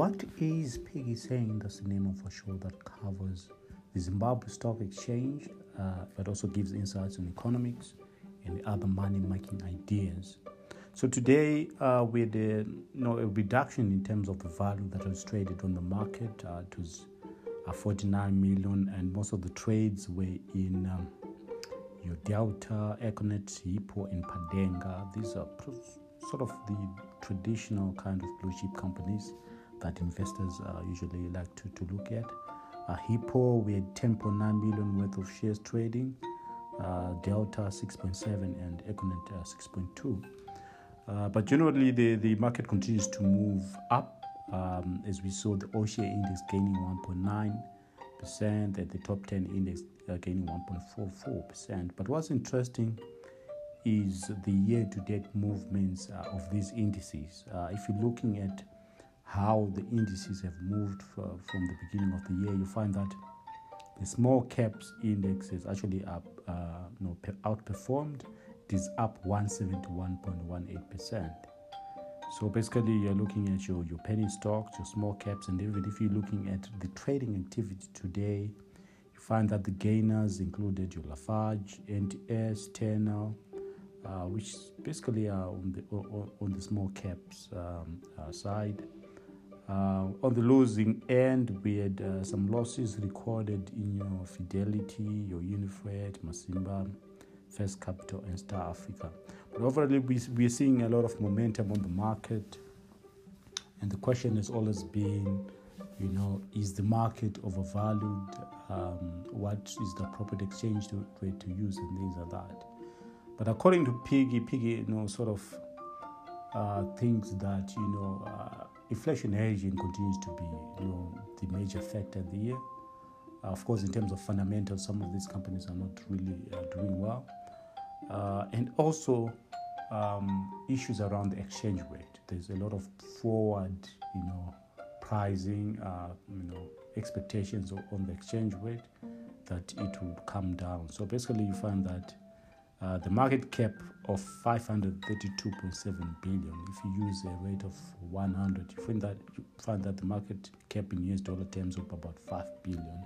what is Piggy saying? That's the name of a show that covers the Zimbabwe Stock Exchange, uh, but also gives insights on economics and other money-making ideas. So today, uh, with a, you know, a reduction in terms of the value that was traded on the market, uh, it was uh, 49 million, and most of the trades were in um, your Delta, Econet, Hippo, and Padenga. These are sort of the traditional kind of blue chip companies that investors uh, usually like to, to look at. Uh, Hippo, we had 10.9 million worth of shares trading, uh, Delta 6.7, and Econet uh, 6.2. Uh, but generally, the, the market continues to move up um, as we saw the All Share index gaining 1.9 percent and the top 10 index uh, gaining 1.44 percent. But what's interesting is the year to date movements of these indices. If you're looking at how the indices have moved from the beginning of the year, you find that the small caps index is actually up, uh, know, outperformed. It is up 171.18%. So basically, you're looking at your, your penny stocks, your small caps, and even if you're looking at the trading activity today, you find that the gainers included your Lafarge, NTS, Tenor, uh, which basically are on the on the small caps um, uh, side. Uh, on the losing end, we had uh, some losses recorded in your Fidelity, your Unifreight, Masimba, First Capital, and Star Africa. But overall, we, we're seeing a lot of momentum on the market, and the question has always been, you know, is the market overvalued? Um, what is the appropriate exchange rate to, to use, and things like that. But according to Piggy, Piggy, you know, sort of uh, thinks that you know uh, inflation hedging continues to be you know the major factor in the year. Uh, of course, in terms of fundamentals, some of these companies are not really uh, doing well, uh, and also um, issues around the exchange rate. There's a lot of forward, you know, pricing, uh, you know, expectations on the exchange rate that it will come down. So basically, you find that uh, the market cap of 532.7 billion. If you use a rate of 100, you find that you find that the market cap in US dollar terms of about 5 billion,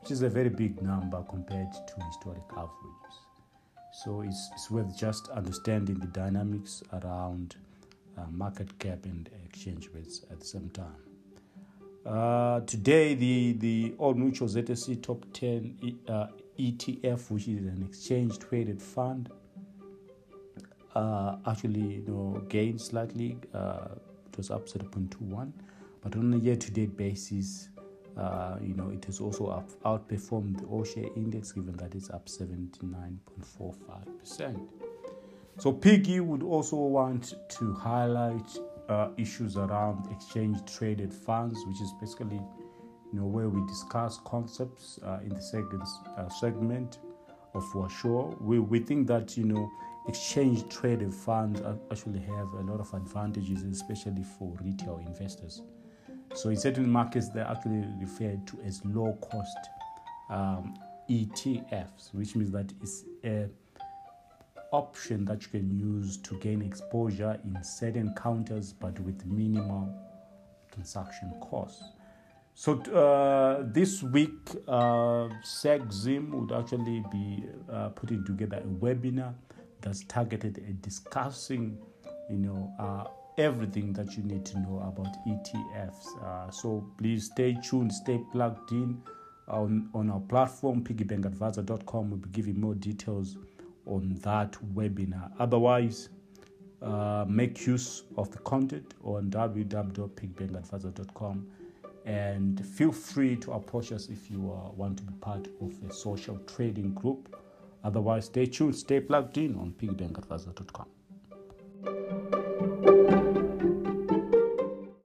which is a very big number compared to historic averages. So it's, it's worth just understanding the dynamics around uh, market cap and exchange rates at the same time. Uh, today, the, the Old Mutual ZSE Top 10 uh, ETF, which is an exchange traded fund, uh, actually you know gained slightly. Uh, it was up 0.21, but on a year-to-date basis, uh, you know it has also up, outperformed the All Share index, given that it's up 79.45 percent. So Piggy would also want to highlight uh, issues around exchange traded funds, which is basically you know, where we discuss concepts uh, in the second uh, segment of For Sure. We, we think that, you know, exchange traded funds actually have a lot of advantages, especially for retail investors. So in certain markets, they're actually referred to as low cost um, ETFs, which means that it's a option that you can use to gain exposure in certain counters but with minimal transaction costs. So uh, this week, uh, SECZIM would actually be uh, putting together a webinar that's targeted at discussing, you know, uh, everything that you need to know about ETFs. Uh, so please stay tuned, stay plugged in on, on our platform, piggybankadvisor.com. We'll be giving more details on that webinar. Otherwise, uh, make use of the content on www.piggybankadvisor.com and feel free to approach us if you uh, want to be part of a social trading group. Otherwise, stay tuned, stay plugged in on piggybankadvisor.com.